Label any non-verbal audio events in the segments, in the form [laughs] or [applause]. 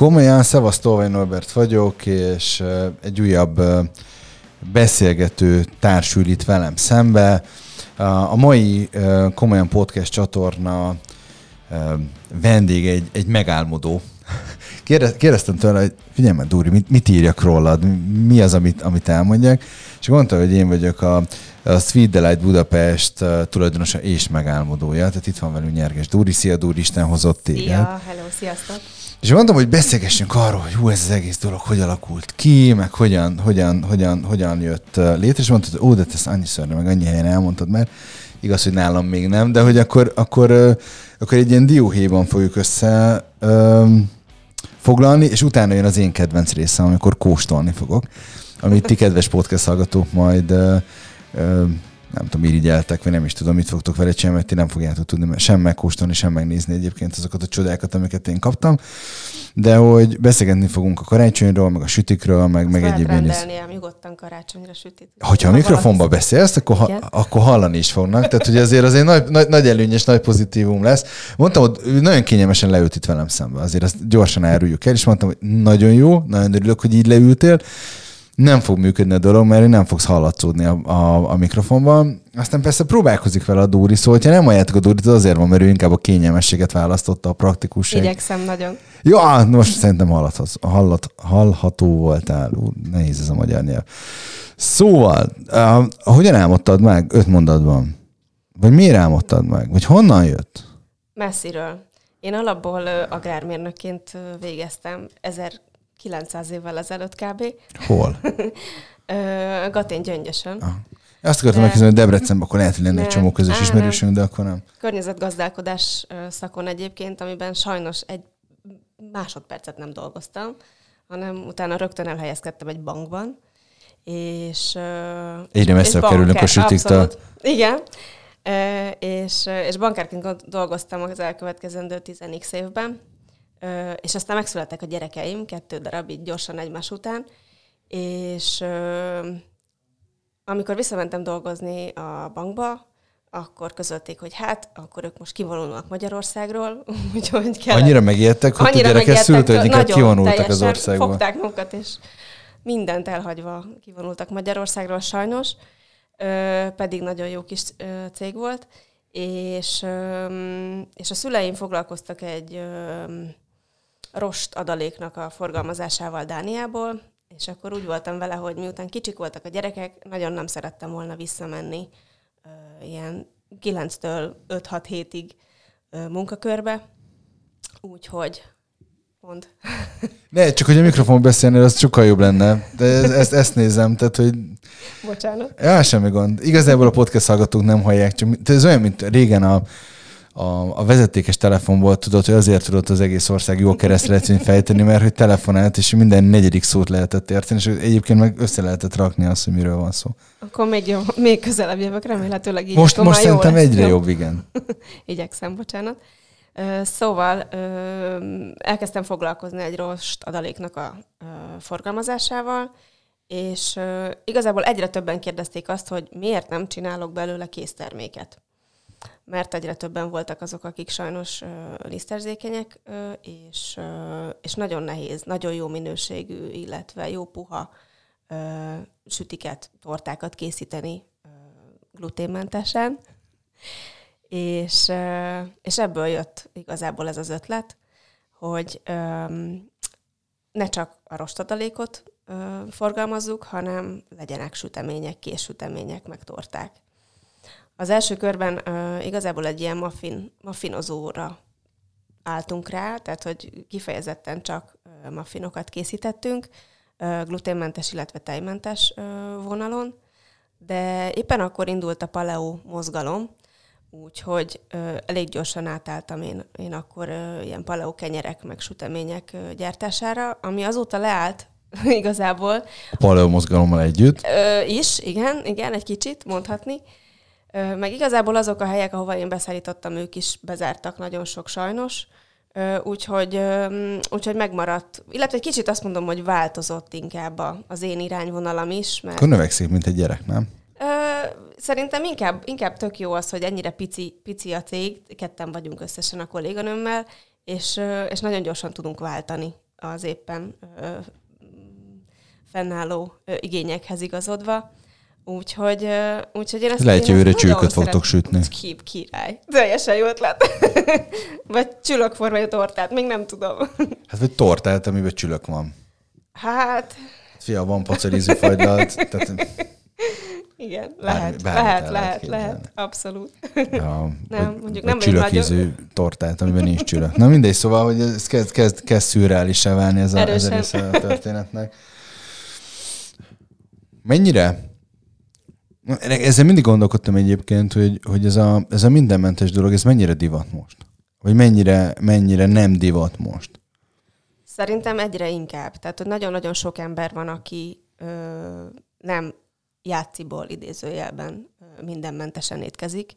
Komolyan, Szevasz Tolvaj Norbert vagyok, és egy újabb beszélgető társül itt velem szembe. A mai Komolyan Podcast csatorna vendég egy, egy megálmodó. [laughs] Kérdeztem tőle, hogy figyelj már, Dúri, mit, mit írjak rólad? Mi az, amit, amit elmondjak? És mondta, hogy én vagyok a, a Sweet Delight Budapest tulajdonosa és megálmodója. Tehát itt van velünk Nyerges Dúri. Szia, Dúri, Isten hozott téged. Szia, hello, sziasztok. És mondtam, hogy beszélgessünk arról, hogy hú, ez az egész dolog hogy alakult ki, meg hogyan, hogyan, hogyan, hogyan jött létre, és mondtad, hogy ó, de te ezt annyiszor, meg annyi helyen elmondtad már. Igaz, hogy nálam még nem, de hogy akkor, akkor, akkor egy ilyen dióhéjban fogjuk össze um, foglalni, és utána jön az én kedvenc részem, amikor kóstolni fogok, amit ti kedves podcast hallgatók majd uh, nem tudom, irigyeltek, vagy nem is tudom, mit fogtok vele csinálni, mert ti nem fogjátok tudni sem megkóstolni, sem megnézni egyébként azokat a csodákat, amiket én kaptam. De hogy beszélgetni fogunk a karácsonyról, meg a sütikről, meg, meg egyéb ilyen nyugodtan karácsonyra sütit. Hogyha a mikrofonba beszélsz, akkor, ha, akkor hallani is fognak. Tehát, hogy azért az egy nagy, nagy, nagy előny és nagy pozitívum lesz. Mondtam, hogy nagyon kényelmesen leült itt velem szembe. Azért azt gyorsan elrújjuk el, és mondtam, hogy nagyon jó, nagyon örülök, hogy így leültél nem fog működni a dolog, mert nem fogsz hallatszódni a, a, a mikrofonban. Aztán persze próbálkozik vele a Dúri, szóval ha nem halljátok a Dúrit, az azért van, mert ő inkább a kényelmességet választotta, a praktikusság. Igyekszem nagyon. Jó, á, most szerintem hallatható, hallat, hallható voltál. Ú, nehéz ez a magyar nyelv. Szóval, uh, hogyan álmodtad meg öt mondatban? Vagy miért álmodtad meg? Vagy honnan jött? Messziről. Én alapból agrármérnökként végeztem 900 évvel ezelőtt kb. Hol? [laughs] Gatén Gyöngyösön. Ah. Azt akartam megkérdezni, hogy Debrecenben akkor lehet, hogy lenne egy csomó közös á, ismerősünk, de akkor nem. Környezetgazdálkodás szakon egyébként, amiben sajnos egy másodpercet nem dolgoztam, hanem utána rögtön elhelyezkedtem egy bankban, és... Egyre messzebb kerülnek a sütiktől. Igen, és, és bankárként dolgoztam az elkövetkezendő 10 évben, és aztán megszülettek a gyerekeim, kettő darab így gyorsan egymás után, és amikor visszamentem dolgozni a bankba, akkor közölték, hogy hát, akkor ők most kivonulnak Magyarországról, [laughs] úgyhogy kell. Annyira megijedtek, hogy Annyira a gyerekek szült, hogy inkább kivonultak az országból. fogták magukat, és mindent elhagyva kivonultak Magyarországról sajnos, pedig nagyon jó kis cég volt, és, és a szüleim foglalkoztak egy rost adaléknak a forgalmazásával Dániából, és akkor úgy voltam vele, hogy miután kicsik voltak a gyerekek, nagyon nem szerettem volna visszamenni uh, ilyen 9-től 5-6 hétig uh, munkakörbe, úgyhogy mond. [laughs] Ne, csak hogy a mikrofon beszélnél, az sokkal jobb lenne. De ezt, ezt nézem, tehát hogy... Bocsánat. Ja, semmi gond. Igazából a podcast hallgatók nem hallják, csak ez olyan, mint régen a a, a vezetékes telefonból tudod, hogy azért tudott az egész ország jó keresztletvényt fejteni, mert hogy telefonált, és minden negyedik szót lehetett érteni, és egyébként meg össze lehetett rakni azt, hogy miről van szó. Akkor még, jó, még közelebb jövök, remélhetőleg így. Most, most szerintem lesz, egyre jobb, igen. [laughs] Igyekszem, bocsánat. Szóval elkezdtem foglalkozni egy rost adaléknak a forgalmazásával, és igazából egyre többen kérdezték azt, hogy miért nem csinálok belőle készterméket mert egyre többen voltak azok, akik sajnos liszterzékenyek, és, és nagyon nehéz, nagyon jó minőségű, illetve jó puha uh, sütiket, tortákat készíteni gluténmentesen. És, és ebből jött igazából ez az ötlet, hogy ne csak a rostadalékot forgalmazzuk, hanem legyenek sütemények, készsütemények, meg torták. Az első körben uh, igazából egy ilyen muffin, muffinozóra álltunk rá, tehát hogy kifejezetten csak uh, muffinokat készítettünk, uh, gluténmentes, illetve tejmentes uh, vonalon, de éppen akkor indult a paleo mozgalom, úgyhogy uh, elég gyorsan átálltam én, én akkor uh, ilyen paleo kenyerek meg sütemények uh, gyártására, ami azóta leállt [laughs] igazából. A paleo mozgalommal együtt? Uh, is, igen, igen, egy kicsit mondhatni. Meg igazából azok a helyek, ahova én beszállítottam, ők is bezártak nagyon sok sajnos. Úgyhogy, úgyhogy megmaradt, illetve egy kicsit azt mondom, hogy változott inkább az én irányvonalam is. Mert... Akkor növekszik, mint egy gyerek, nem? Szerintem inkább, inkább tök jó az, hogy ennyire pici, pici a cég, ketten vagyunk összesen a kolléganőmmel, és, és nagyon gyorsan tudunk váltani az éppen fennálló igényekhez igazodva. Úgyhogy, úgyhogy én ezt Lehet, jövőre nagyon csülköt fogtok sütni. Ki, király. Teljesen jó ötlet. [laughs] Vagy csülökformájú tortát, még nem tudom. Hát vagy tortát, amiben csülök van. Hát, Fia, van pacelízű fagylalt. [laughs] Tehát, igen, Bármi- lehet, lehet, el lehet lehet, képzelni. lehet, abszolút. ja, [laughs] Nem, vagy, mondjuk nem csülökízű tortát, amiben nincs csülök. Na mindegy, szóval, hogy ez kezd, kezd, kezd szürreálisá válni ez a, ez a Erősen. része a történetnek. Mennyire? Ezzel mindig gondolkodtam egyébként, hogy, hogy ez, a, ez a mindenmentes dolog, ez mennyire divat most? Vagy mennyire, mennyire nem divat most? Szerintem egyre inkább. Tehát, hogy nagyon-nagyon sok ember van, aki ö, nem játsziból idézőjelben mindenmentesen étkezik,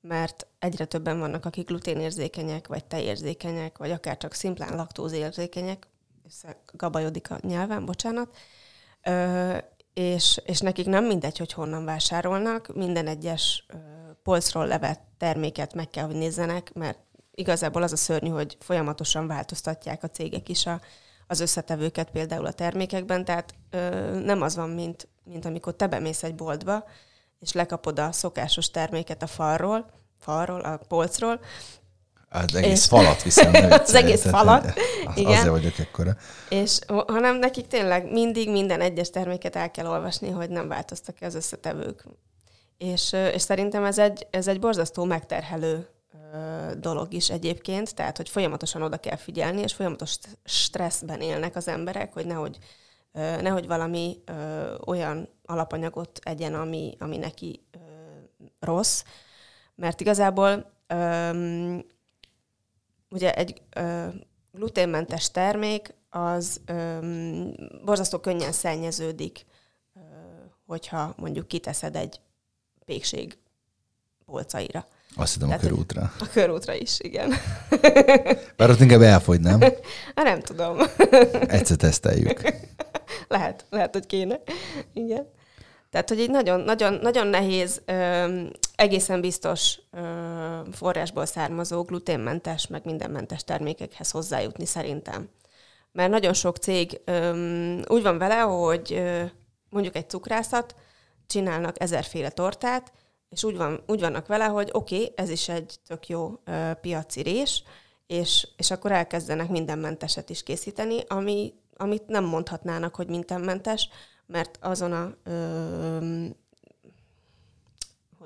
mert egyre többen vannak, akik gluténérzékenyek, vagy tejérzékenyek, vagy akár csak szimplán laktózérzékenyek, gabajodik a nyelven, bocsánat, ö, és, és nekik nem mindegy, hogy honnan vásárolnak, minden egyes polcról levett terméket meg kell, hogy nézzenek, mert igazából az a szörnyű, hogy folyamatosan változtatják a cégek is a, az összetevőket például a termékekben, tehát ö, nem az van, mint, mint amikor te bemész egy boltba, és lekapod a szokásos terméket a falról, falról, a polcról, Az egész És- falat viszem. [laughs] Az egész falat, [laughs] az- igen. Azért vagyok ekkora. És hanem nekik tényleg mindig minden egyes terméket el kell olvasni, hogy nem változtak az összetevők. És, és szerintem ez egy, ez egy borzasztó megterhelő dolog is egyébként, tehát hogy folyamatosan oda kell figyelni, és folyamatos st- stresszben élnek az emberek, hogy nehogy, nehogy valami olyan alapanyagot egyen, ami, ami neki rossz, mert igazából ugye egy ö, gluténmentes termék az öm, borzasztó könnyen szennyeződik, ö, hogyha mondjuk kiteszed egy pékség polcaira. Azt hiszem a körútra. A körútra is, igen. [laughs] Bár ott inkább elfogy, nem? Hát [laughs] nem tudom. Egyszer teszteljük. [laughs] lehet, lehet, hogy kéne. Igen. Tehát, hogy így nagyon, nagyon, nagyon nehéz egészen biztos öm, forrásból származó gluténmentes, meg mindenmentes termékekhez hozzájutni szerintem. Mert nagyon sok cég öm, úgy van vele, hogy ö, mondjuk egy cukrászat, csinálnak ezerféle tortát, és úgy, van, úgy vannak vele, hogy oké, okay, ez is egy tök jó ö, piaci rés, és, és akkor elkezdenek mindenmenteset is készíteni, ami, amit nem mondhatnának, hogy mindenmentes, mert azon a ö,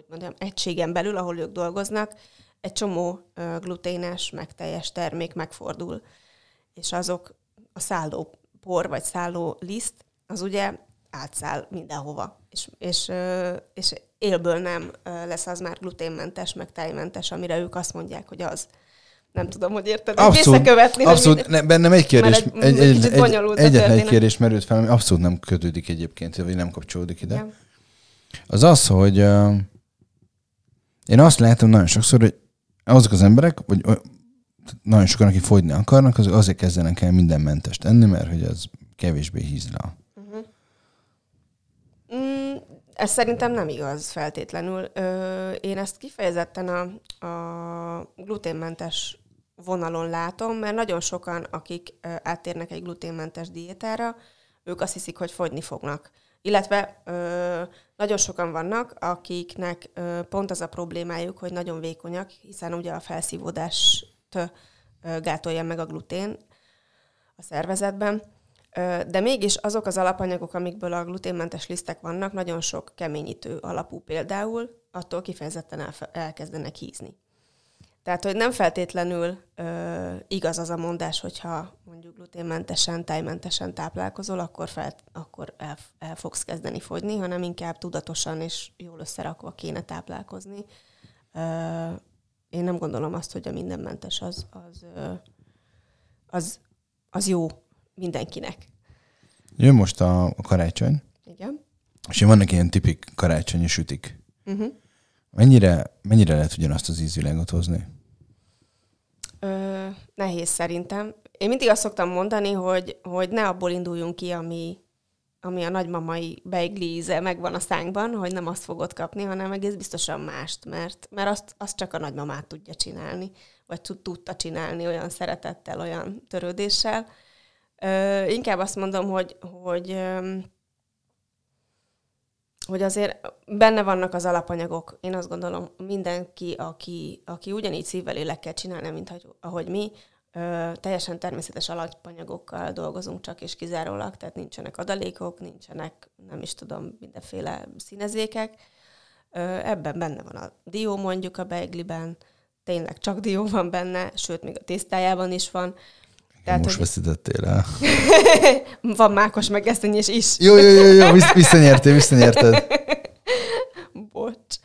mondjam, egységen belül, ahol ők dolgoznak, egy csomó gluténes, meg teljes termék megfordul. És azok a szálló por, vagy szálló liszt, az ugye átszáll mindenhova. És, és, és élből nem lesz az már gluténmentes, meg tejmentes, amire ők azt mondják, hogy az. Nem tudom, hogy érted, hogy visszakövetni. hogy abszolút mit- ne, bennem egy kérdés, egy, egy- egy egy, egyetlen egy kérdés merült fel, ami abszolút nem kötődik egyébként, vagy nem kapcsolódik ide. Ja. Az az, hogy uh, én azt látom nagyon sokszor, hogy azok az emberek, vagy nagyon sokan, akik fogyni akarnak, azok azért kezdenek el mindenmentest enni, mert hogy az kevésbé hízla. Mm, ez szerintem nem igaz feltétlenül. Ö, én ezt kifejezetten a, a gluténmentes vonalon látom, mert nagyon sokan, akik áttérnek egy gluténmentes diétára, ők azt hiszik, hogy fogyni fognak. Illetve ö, nagyon sokan vannak, akiknek ö, pont az a problémájuk, hogy nagyon vékonyak, hiszen ugye a felszívódást ö, gátolja meg a glutén a szervezetben. Ö, De mégis azok az alapanyagok, amikből a gluténmentes lisztek vannak, nagyon sok keményítő alapú például, attól kifejezetten elfe- elkezdenek hízni. Tehát, hogy nem feltétlenül ö, igaz az a mondás, hogyha mondjuk gluténmentesen, tejmentesen táplálkozol, akkor, fel, akkor el, el fogsz kezdeni fogyni, hanem inkább tudatosan és jól összerakva kéne táplálkozni. Ö, én nem gondolom azt, hogy a mindenmentes az, az, ö, az, az jó mindenkinek. Jön most a, a karácsony, Igen. és vannak ilyen tipik karácsonyi sütik. Uh-huh. Mennyire, mennyire lehet ugyanazt az ízvilágot hozni? Ö, nehéz szerintem. Én mindig azt szoktam mondani, hogy, hogy ne abból induljunk ki, ami, ami a nagymamai beigli íze megvan a szánkban, hogy nem azt fogod kapni, hanem egész biztosan mást, mert, mert azt, azt csak a nagymamát tudja csinálni, vagy tud, tudta csinálni olyan szeretettel, olyan törődéssel. Ö, inkább azt mondom, hogy, hogy, hogy azért benne vannak az alapanyagok. Én azt gondolom, mindenki, aki, aki ugyanígy szívvel lélekkel csinálna, mint ahogy, mi, ö, teljesen természetes alapanyagokkal dolgozunk csak és kizárólag, tehát nincsenek adalékok, nincsenek, nem is tudom, mindenféle színezékek. Ö, ebben benne van a dió mondjuk a beigliben, tényleg csak dió van benne, sőt, még a tésztájában is van. Tehát, Most hogy... veszítettél el. [laughs] van mákos meg gesztenyés is. Jó, jó, jó, jó, visszanyertél, visszanyerted. [laughs] Bocs.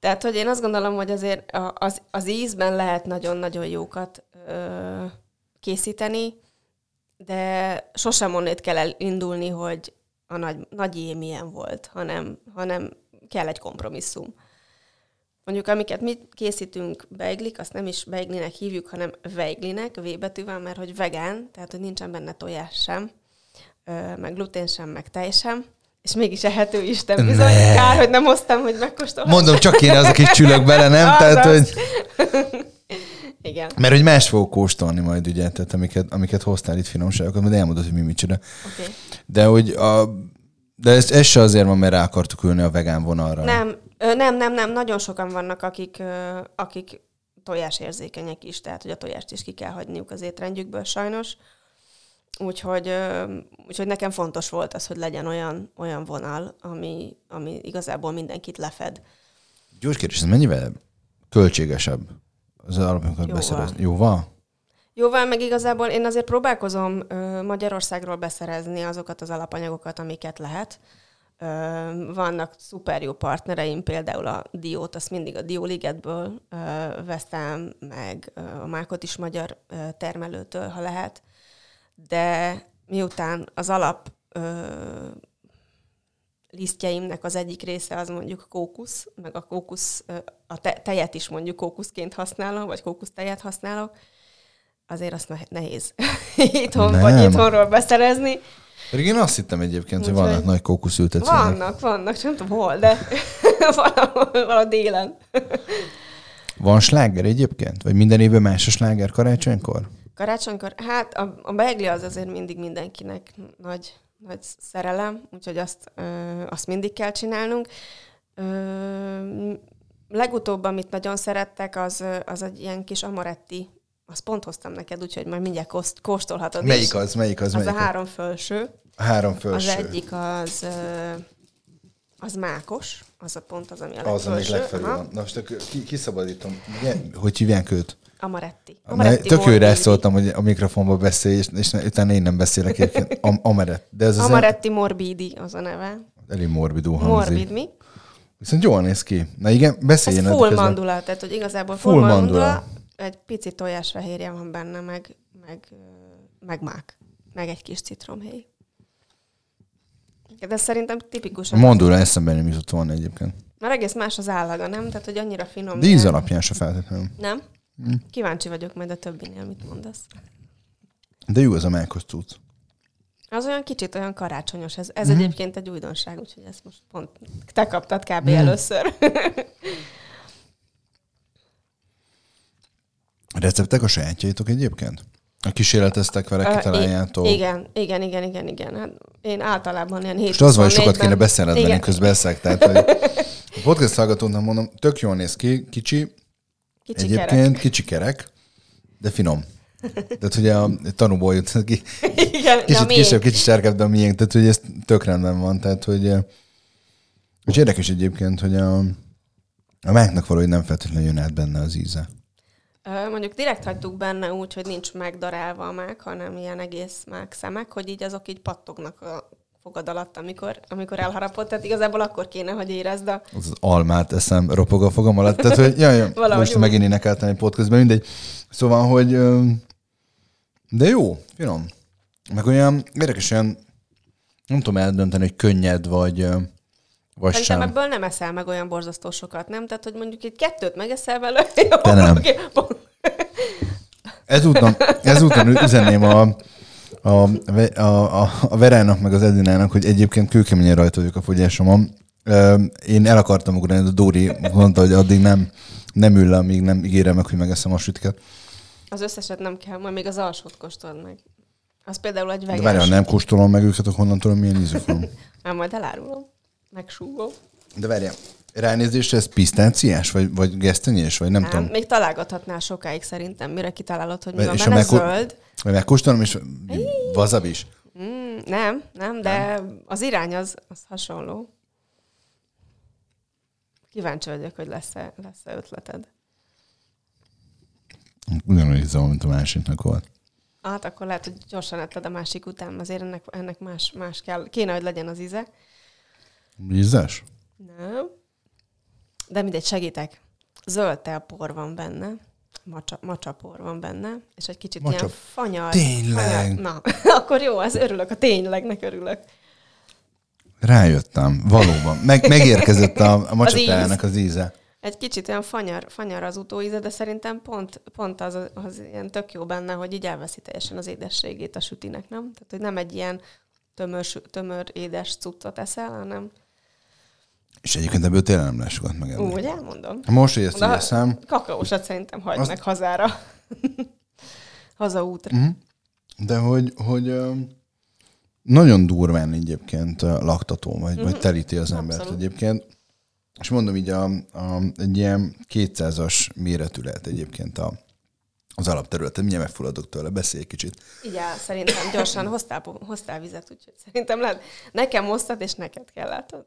Tehát, hogy én azt gondolom, hogy azért az, az ízben lehet nagyon-nagyon jókat ö, készíteni, de sosem onnét kell elindulni, hogy a nagy, nagy milyen volt, hanem, hanem kell egy kompromisszum. Mondjuk, amiket mi készítünk beiglik, azt nem is beiglinek hívjuk, hanem veiglinek, V betűvel, mert hogy vegán, tehát hogy nincsen benne tojás sem, meg glutén sem, meg tej sem, és mégis ehető Isten bizony. Ne. Kár, hogy nem hoztam, hogy megkóstolhassam. Mondom, csak én az, aki csülök bele, nem? [laughs] tehát, hogy... [laughs] Igen. Mert hogy más fogok kóstolni majd, ugye, tehát amiket, amiket hoztál itt finomságokat, majd elmondod, hogy mi micsoda. Okay. De hogy a, de ez, ez se azért van, mert rá akartuk ülni a vegán vonalra. Nem, nem, nem, nem. Nagyon sokan vannak, akik, akik tojásérzékenyek is, tehát hogy a tojást is ki kell hagyniuk az étrendjükből sajnos. Úgyhogy, úgyhogy nekem fontos volt az, hogy legyen olyan, olyan vonal, ami, ami igazából mindenkit lefed. Gyors kérdés, ez mennyivel költségesebb az alapanyagokat beszerezni? Jóval? Jóval, meg igazából én azért próbálkozom ö, Magyarországról beszerezni azokat az alapanyagokat, amiket lehet. Vannak szuper jó partnereim, például a Diót, azt mindig a Dióligetből veszem, meg a Mákot is magyar termelőtől, ha lehet. De miután az alap lisztjeimnek az egyik része az mondjuk kókusz, meg a kókusz, a te- tejet is mondjuk kókuszként használom, vagy kókusztejet használok, azért azt nehéz [laughs] itthon Nem. vagy itthonról beszerezni. Pedig én azt hittem egyébként, Úgy hogy vannak vagy... nagy kókuszültetvények. Vannak, vannak, nem tudom hol, de [laughs] valahol, valahol délen. Van sláger egyébként? Vagy minden évben más a sláger karácsonykor? Karácsonykor? Hát a, a beigli az azért mindig mindenkinek nagy, nagy szerelem, úgyhogy azt, ö, azt mindig kell csinálnunk. Ö, legutóbb, amit nagyon szerettek, az, az egy ilyen kis amaretti azt pont hoztam neked, úgyhogy majd mindjárt kóst, kóstolhatod Melyik is. az? Melyik az? Az melyik a három felső. A három felső. Az egyik az, az mákos, az a pont az, ami a legfelső. Az, ami legfelül van. Na most ki, kiszabadítom. Hogy hívják őt? Amaretti. Amaretti Tök jó rá szóltam, hogy a mikrofonba beszélj, és, és utána én nem beszélek egyébként. [laughs] Am- Amaret. De ez az Amaretti en... morbidi az a neve. Elég morbidó hangzik. Morbid mi? Viszont jól néz ki. Na igen, beszéljen. Ez full mandula, tehát hogy igazából full, full mandula, mandula egy pici tojásfehérje van benne, meg, meg, meg mák, meg egy kis citromhéj. De szerintem tipikus. Mondóra eszembe nem jutott volna egyébként. Mert egész más az állaga, nem? Tehát, hogy annyira finom. Díz alapján se feltétlenül. Nem? Mm. Kíváncsi vagyok majd a többinél, mit mondasz. De jó az a mákos cucc. Az olyan kicsit olyan karácsonyos. Ez, ez mm. egyébként egy újdonság, úgyhogy ezt most pont te kaptad kb. Mm. először. [laughs] Receptek a sajátjaitok egyébként? A kísérleteztek vele, kitaláljátok? Igen, igen, igen, igen, igen. Hát én általában ilyen 7 Most az van, hogy sokat kéne beszélned velünk közben eszek. Tehát, hogy a podcast hallgatónak mondom, tök jól néz ki, kicsi, kicsi egyébként kerek. kicsi kerek, de finom. Tehát ugye a tanúból jut ki. Igen, kicsit kisebb, kicsit sárkább, de a miénk. Tehát, hogy ez tök rendben van. Tehát, hogy és érdekes egyébként, hogy a, a máknak valahogy nem feltétlenül jön át benne az íze. Mondjuk direkt hagytuk benne úgy, hogy nincs megdarálva a mák, hanem ilyen egész mák szemek, hogy így azok így pattognak a fogad alatt, amikor, amikor elharapott. Tehát igazából akkor kéne, hogy érezd a... Az, almát eszem, ropog a fogam alatt. Tehát, hogy jaj, jaj most úgy. megint énekeltem egy podcastben, mindegy. Szóval, hogy de jó, finom. Meg olyan érdekes, olyan nem tudom eldönteni, hogy könnyed, vagy vagy Szerintem sem. ebből nem eszel meg olyan borzasztó sokat, nem? Tehát, hogy mondjuk egy kettőt megeszel vele. [laughs] Te nem. Ezúton, ezúton üzenném a, a, a, a, a Verának meg az Edinának, hogy egyébként kőkeményen rajta vagyok a fogyásomon. Én el akartam ugrani, de Dóri mondta, hogy addig nem, nem ül le, amíg nem ígérem meg, hogy megeszem a sütket. Az összeset nem kell, majd még az alsót kóstold meg. Az például egy De vegáns. várjál, nem kóstolom meg őket, akkor honnan tudom, milyen ízük van. [laughs] Már majd elárulom. Megsúgom. De várjál, ránézésre ez pisztáciás, vagy, vagy gesztenyés, vagy nem, Nem, tudom. még találgathatnál sokáig szerintem, mire kitalálod, hogy mi van és benne. megko- Zöld. Megkóstolom, és vazab is. Mm, nem, nem, de az irány az, az hasonló. Kíváncsi vagyok, hogy lesz-e, lesz-e ötleted. Ugyanúgy ízom, mint a másiknak volt. Hát akkor lehet, hogy gyorsan etted a másik után, azért ennek, ennek más, más kell. Kéne, hogy legyen az íze. Ízes? Nem. De mindegy, segítek. Zöld telpor van benne, macsa, macsapor van benne, és egy kicsit Macsa- ilyen fanyar. Tényleg? Fanyar. Na, [laughs] akkor jó, az örülök, a ténylegnek örülök. Rájöttem, valóban. Meg, megérkezett a, a macsatájának íz. az íze. Egy kicsit olyan fanyar, fanyar az utóíze, de szerintem pont, pont az, az ilyen tök jó benne, hogy így elveszi teljesen az édességét a sütinek, nem? Tehát, hogy nem egy ilyen tömör, tömör édes cuccot eszel, hanem És egyébként ebből tényleg nem lehet sokat megenni. úgy elmondom. Most, hogy ezt így eszem, Kakaósat szerintem hagyd Azt- meg hazára. [laughs] Hazaútra. Mhm. de hogy, hogy nagyon durván egyébként laktató, vagy, vagy telíti az embert Abszolút. egyébként. És mondom így, a, a, egy ilyen 200-as méretű lehet egyébként a, az alapterület. Mindjárt megfulladok tőle, beszélj kicsit. Áll, szerintem gyorsan hoztál, hoztál vizet, úgyhogy szerintem lehet. Nekem hoztad, és neked kell, látod?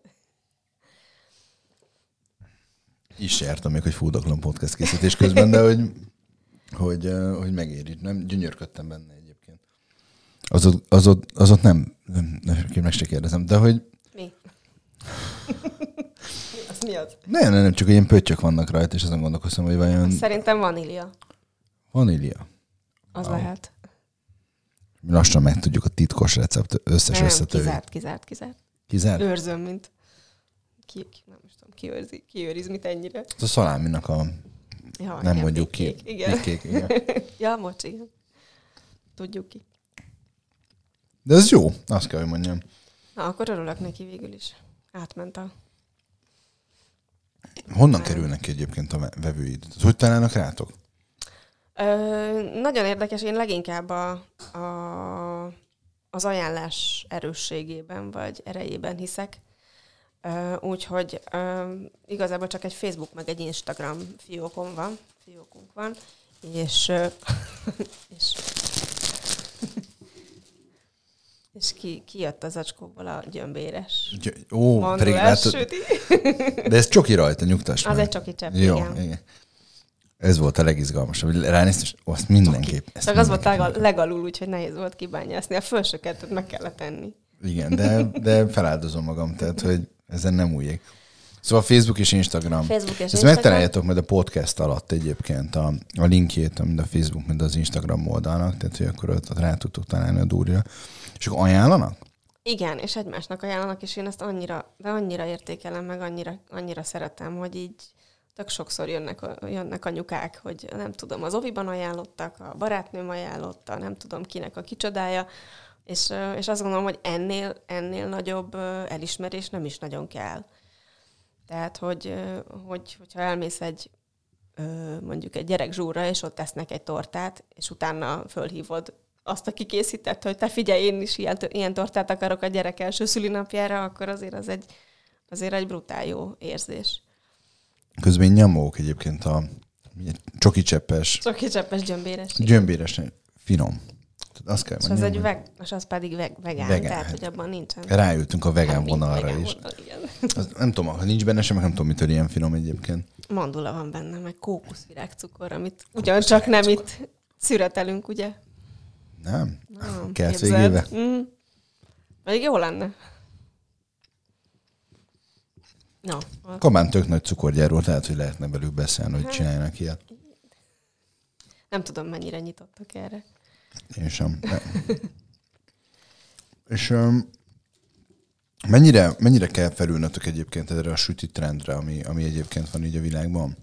Is jártam még, hogy Foodaklon podcast készítés közben, de hogy, hogy, hogy megéri. Nem gyönyörködtem benne egyébként. Az ott, az ott, az ott nem, nem, nem, meg se kérdezem, de hogy Mi? [laughs] az mi az? nem, nem, nem, csak ilyen pöttyök vannak rajta, és azon gondolkoztam, hogy vajon Szerintem vanília. vanília. Az Wow. lehet. Mi lassan megtudjuk a titkos recept összes Nem, összetőjét. kizárt, kizárt, kizárt. Kizárt? Őrzöm, mint ki, ki nem is tudom, ki, őrzi, ki őriz mit ennyire. Ez a szaláminak a, Ja, nem igen, mondjuk ki. Igen. Pikkék, igen. [laughs] ja, mocs, igen. Tudjuk ki. De ez jó, azt kell, hogy mondjam. Na, akkor örülök neki végül is. Átment a... Honnan kerülnek ki egyébként a ve- vevőid? Hogy találnak rátok? Ö, nagyon érdekes, én leginkább a, a, az ajánlás erősségében vagy erejében hiszek. Úgyhogy igazából csak egy Facebook meg egy Instagram fiókom van, fiókunk van, és, [laughs] és, [laughs] és ki, kijött az acskóból a gyömbéres. Gy- Ó, pedig látod, [laughs] de ez csoki rajta, nyugtass Az meg. egy csoki csepp, Jó, igen. igen. Ez volt a legizgalmasabb. Ránéztem, és azt mindenképp. Csak az volt legalul, úgyhogy nehéz volt kibányászni. A felső kettőt meg kellett tenni. Igen, de, de feláldozom magam, tehát, hogy ezen nem újjék. Szóval Facebook és Instagram. Facebook és Ezt Instagram. megtaláljátok majd a podcast alatt egyébként a, a linkjét, mind a Facebook, mind az Instagram oldalnak, tehát hogy akkor ott, rá tudtok találni a durra. És akkor ajánlanak? Igen, és egymásnak ajánlanak, és én ezt annyira, de annyira értékelem, meg annyira, annyira szeretem, hogy így tök sokszor jönnek, jönnek anyukák, hogy nem tudom, az oviban ajánlottak, a barátnőm ajánlotta, nem tudom kinek a kicsodája, és, és azt gondolom, hogy ennél, ennél nagyobb elismerés nem is nagyon kell. Tehát, hogy, hogy hogyha elmész egy mondjuk egy gyerek zsúra, és ott tesznek egy tortát, és utána fölhívod azt, aki készített, hogy te figyelj, én is ilyen, ilyen tortát akarok a gyerek első szülinapjára, akkor azért az egy, azért egy brutál jó érzés. Közben nyomók egyébként a csoki cseppes, Csoki cseppes gyömbéres. gyömbéres, finom. Azt kell És az egy veg, és az pedig veg, vegán, Vegán, tehát, hát. hogy abban nincsen. rájöttünk a vegán semmi vonalra vegán is. vonal, igen. Az, nem tudom, ha nincs benne sem, nem tudom, mitől ilyen finom egyébként. Mandula van benne, meg kókuszvirágcukor, amit ugyancsak nem itt szüretelünk, ugye? Nem? Nem, képzeld. végébe? Mm. Pedig jó lenne. No, Kabán tök nagy cukorgyárról, tehát, hogy lehetne velük beszélni, Hát. hogy csináljanak ilyet. nem tudom, mennyire nyitottak erre. Én sem. De. És um, mennyire, mennyire kell felülnötök egyébként erre a süti trendre, ami, ami egyébként van így a világban?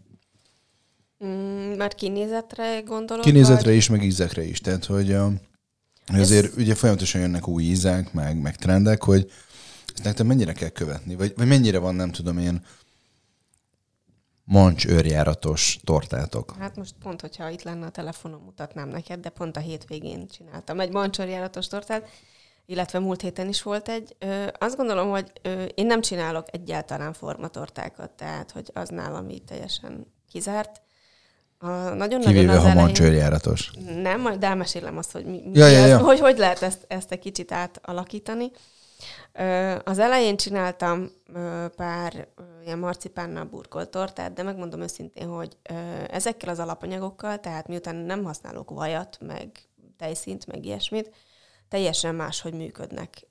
Mm, mert kinézetre gondolok? Kinézetre vagy? is, meg ízekre is. Tehát, hogy, um, hogy azért ugye folyamatosan jönnek új ízek, meg, meg trendek, hogy ezt nektek mennyire kell követni? Vagy, vagy mennyire van, nem tudom én, mancs őrjáratos tortátok? Hát most pont, hogyha itt lenne a telefonom, mutatnám neked, de pont a hétvégén csináltam egy mancsőrjáratos tortát, illetve múlt héten is volt egy. Ö, azt gondolom, hogy ö, én nem csinálok egyáltalán formatortákat, tehát hogy az nálam így teljesen kizárt. A, nagyon Kivéve, nagyon ha mancsőrjáratos. Nem, majd elmesélem azt, hogy mi, mi Ja, ja, az, ja. Hogy, hogy lehet ezt, ezt egy kicsit átalakítani. Az elején csináltam pár ilyen marcipánnal burkolt tortát, de megmondom őszintén, hogy ezekkel az alapanyagokkal, tehát miután nem használok vajat, meg tejszínt, meg ilyesmit, teljesen máshogy működnek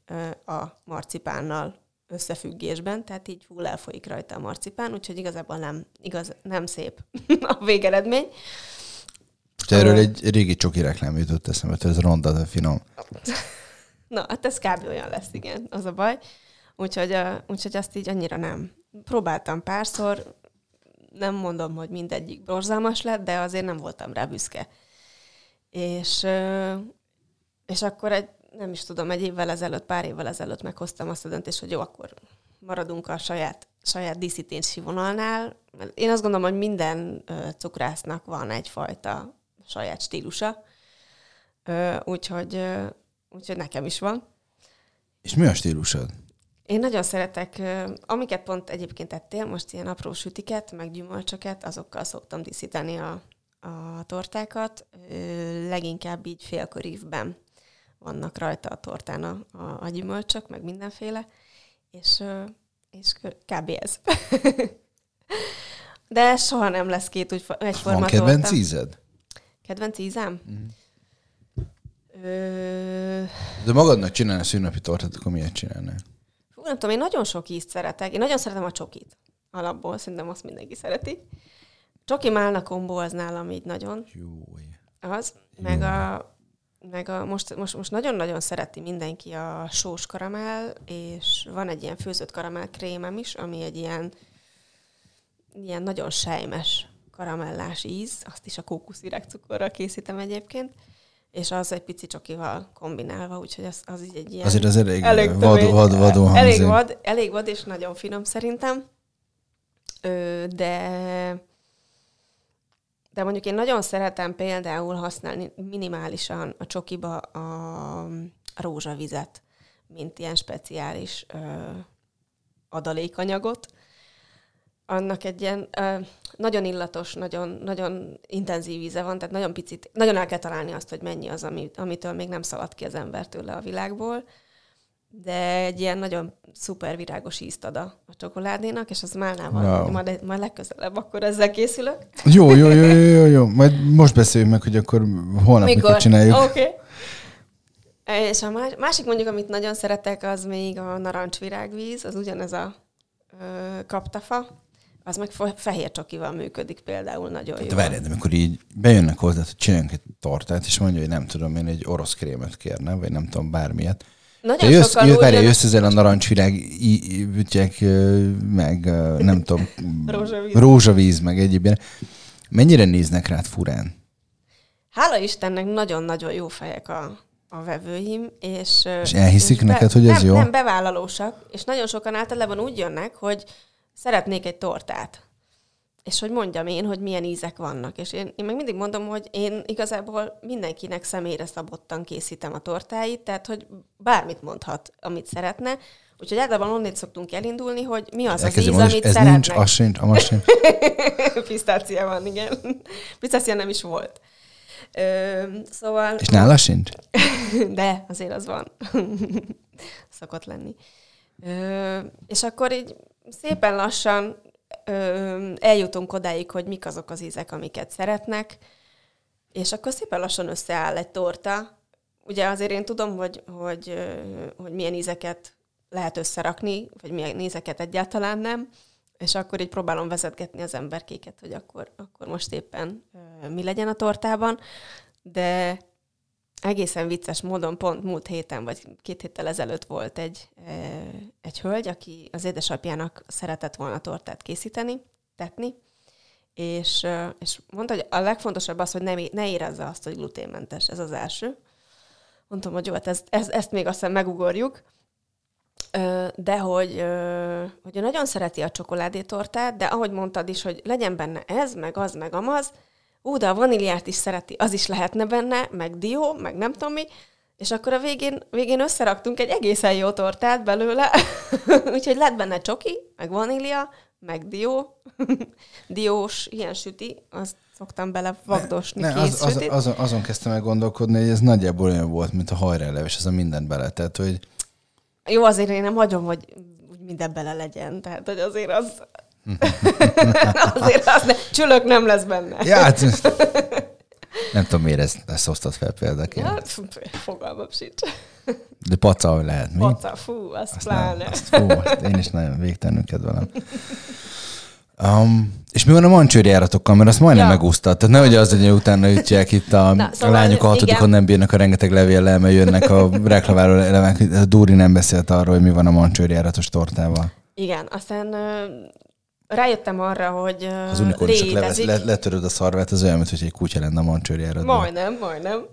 a marcipánnal összefüggésben, tehát így full elfolyik rajta a marcipán, úgyhogy igazából nem, igaz, nem szép [laughs] a végeredmény. Erről Ö. egy régi csoki reklám jutott eszembe, ez ronda, de finom. [laughs] Na, hát ez kb. olyan lesz, igen, az a baj. Úgyhogy, úgyhogy azt így annyira nem. Próbáltam párszor, nem mondom, hogy mindegyik borzalmas lett, de azért nem voltam rá büszke. És, és akkor egy, nem is tudom, egy évvel ezelőtt, pár évvel ezelőtt meghoztam azt a döntést, hogy jó, akkor maradunk a saját, saját díszítési vonalnál. Én azt gondolom, hogy minden cukrásznak van egyfajta saját stílusa, úgyhogy, úgyhogy nekem is van. És mi a stílusod? Én nagyon szeretek, amiket pont egyébként tettél, most ilyen apró sütiket, meg gyümölcsöket, azokkal szoktam díszíteni a, a tortákat. Leginkább így félkörívben vannak rajta a tortán a, a, a gyümölcsök, meg mindenféle, és, és kb. ez. [laughs] De soha nem lesz két úgy egyforma Van kedvenc torta. ízed? Kedvenc ízem? Ö, De magadnak csinálna szűnnapi tortát, akkor miért csinálnál? Fú, nem tudom, én nagyon sok ízt szeretek. Én nagyon szeretem a csokit. Alapból szerintem azt mindenki szereti. Csoki málna kombó az nálam így nagyon Jó. az. Meg a, meg a most, most, most nagyon-nagyon szereti mindenki a sós karamell, és van egy ilyen főzött karamell krémem is, ami egy ilyen, ilyen nagyon sejmes karamellás íz, azt is a kókuszvirágcukorral készítem egyébként, és az egy pici csokival kombinálva, úgyhogy az, az így egy ilyen... Azért az elég, Elég vad, tömény. vad, vadó Elég vad, elég vad, és nagyon finom szerintem. Ö, de de mondjuk én nagyon szeretem például használni minimálisan a csokiba a, a rózsavizet, mint ilyen speciális ö, adalékanyagot. Annak egy ilyen ö, nagyon illatos, nagyon, nagyon intenzív íze van, tehát nagyon picit, nagyon el kell találni azt, hogy mennyi az, ami, amitől még nem szalad ki az ember tőle a világból de egy ilyen nagyon szuper virágos ízt ad a, a csokoládénak, és az málnával, Wow. majd, majd legközelebb akkor ezzel készülök. Jó, jó, jó, jó, jó, jó. Majd most beszéljünk meg, hogy akkor holnap mikor, mikor csináljuk. Oké. Okay. És a más- másik mondjuk, amit nagyon szeretek, az még a narancsvirágvíz, az ugyanez a ö, kaptafa, az meg fe- fehér csokival működik például nagyon De jó. várjál, de amikor így bejönnek hozzá, hogy csináljunk egy tortát, és mondja, hogy nem tudom, én egy orosz krémet kérne, vagy nem tudom, bármilyet. Nagyon jössz, sokan jössz, várjál, jön- jössz ezzel a narancsvirág ö, meg nem tudom, [laughs] Rózsavíz. rózsavíz, meg egyéb. Mennyire néznek rád furán? Hála Istennek nagyon-nagyon jó fejek a, a vevőim, és... És elhiszik neked, hogy ez nem, jó? Nem, bevállalósak, és nagyon sokan általában úgy jönnek, hogy szeretnék egy tortát. És hogy mondjam én, hogy milyen ízek vannak. És én, én meg mindig mondom, hogy én igazából mindenkinek személyre szabottan készítem a tortáit, tehát hogy bármit mondhat, amit szeretne. Úgyhogy általában onnét szoktunk elindulni, hogy mi az az Elkezdem íz, mondani, amit ez szeretnek. nincs, az sincs, az sincs. [laughs] Pisztácia van, igen. [laughs] Pisztácia nem is volt. Ö, szóval... És nála sincs? [laughs] De azért az van. Szokott lenni. Ö, és akkor így szépen lassan ö, eljutunk odáig, hogy mik azok az ízek, amiket szeretnek, és akkor szépen lassan összeáll egy torta. Ugye azért én tudom, hogy, hogy, hogy milyen ízeket lehet összerakni, vagy milyen ízeket egyáltalán nem, és akkor így próbálom vezetgetni az emberkéket, hogy akkor, akkor most éppen mi legyen a tortában, de egészen vicces módon pont múlt héten, vagy két héttel ezelőtt volt egy, egy hölgy, aki az édesapjának szeretett volna tortát készíteni, tetni, és, és mondta, hogy a legfontosabb az, hogy ne, ne érezze azt, hogy gluténmentes. Ez az első. Mondtam, hogy jó, hát ezt, ezt, ezt még aztán megugorjuk. de hogy, hogy nagyon szereti a csokoládétortát, de ahogy mondtad is, hogy legyen benne ez, meg az, meg amaz, ú, de a vaníliát is szereti, az is lehetne benne, meg dió, meg nem tudom mi, és akkor a végén, végén összeraktunk egy egészen jó tortát belőle, [laughs] úgyhogy lett benne csoki, meg vanília, meg dió, [laughs] diós, ilyen süti, azt szoktam bele vagdosni ne, az, az, azon, azon kezdtem el gondolkodni, hogy ez nagyjából olyan volt, mint a hajreleves, ez a mindent bele. Tehát, hogy... Jó, azért én nem hagyom, hogy úgy minden bele legyen. Tehát, hogy azért az... [laughs] azért az ne, csülök nem lesz benne. ja, hát, nem tudom, miért ezt, ezt hoztad fel példaként. Ja, fogalmam sincs. De paca, hogy lehet, mi? Paca, fú, azt, azt pláne. Nem, azt, fú, azt én is nagyon végtelenül kedvelem. Um, és mi van a mancsőri járatokkal, mert azt majdnem ja. megúsztad. Tehát nehogy az legyen, utána ütják itt a, Na, szóval a lányok a hatodikon nem bírnak a rengeteg levéllel, mert jönnek a reklamáló elemek. Dúri nem beszélt arról, hogy mi van a mancsőri járatos tortával. Igen, aztán rájöttem arra, hogy Az unikorn csak levesz, le, letöröd a szarvát, az olyan, mint hogy egy kutya lenne a mancsőri járatban. Majdnem, majdnem.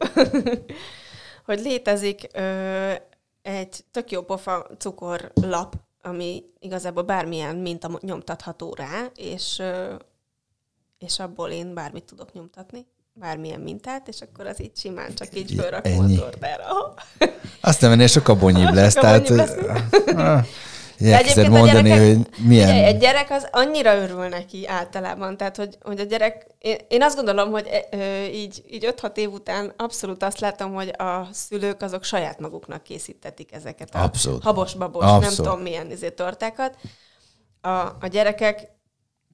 [laughs] hogy létezik uh, egy tök jó pofa cukorlap, ami igazából bármilyen minta nyomtatható rá, és, és abból én bármit tudok nyomtatni, bármilyen mintát, és akkor az így simán csak így fölrakom a tortára. Azt nem ennél sokkal [laughs] bonyibb lesz. tehát, lesz. Elkezded mondani, gyerekek, hogy milyen... Ugye, egy gyerek az annyira örül neki általában, tehát hogy, hogy a gyerek, én, én azt gondolom, hogy ö, így, így 5-6 év után abszolút azt látom, hogy a szülők azok saját maguknak készítetik ezeket a habos-babos, nem tudom milyen izé, tortákat. A, a gyerekek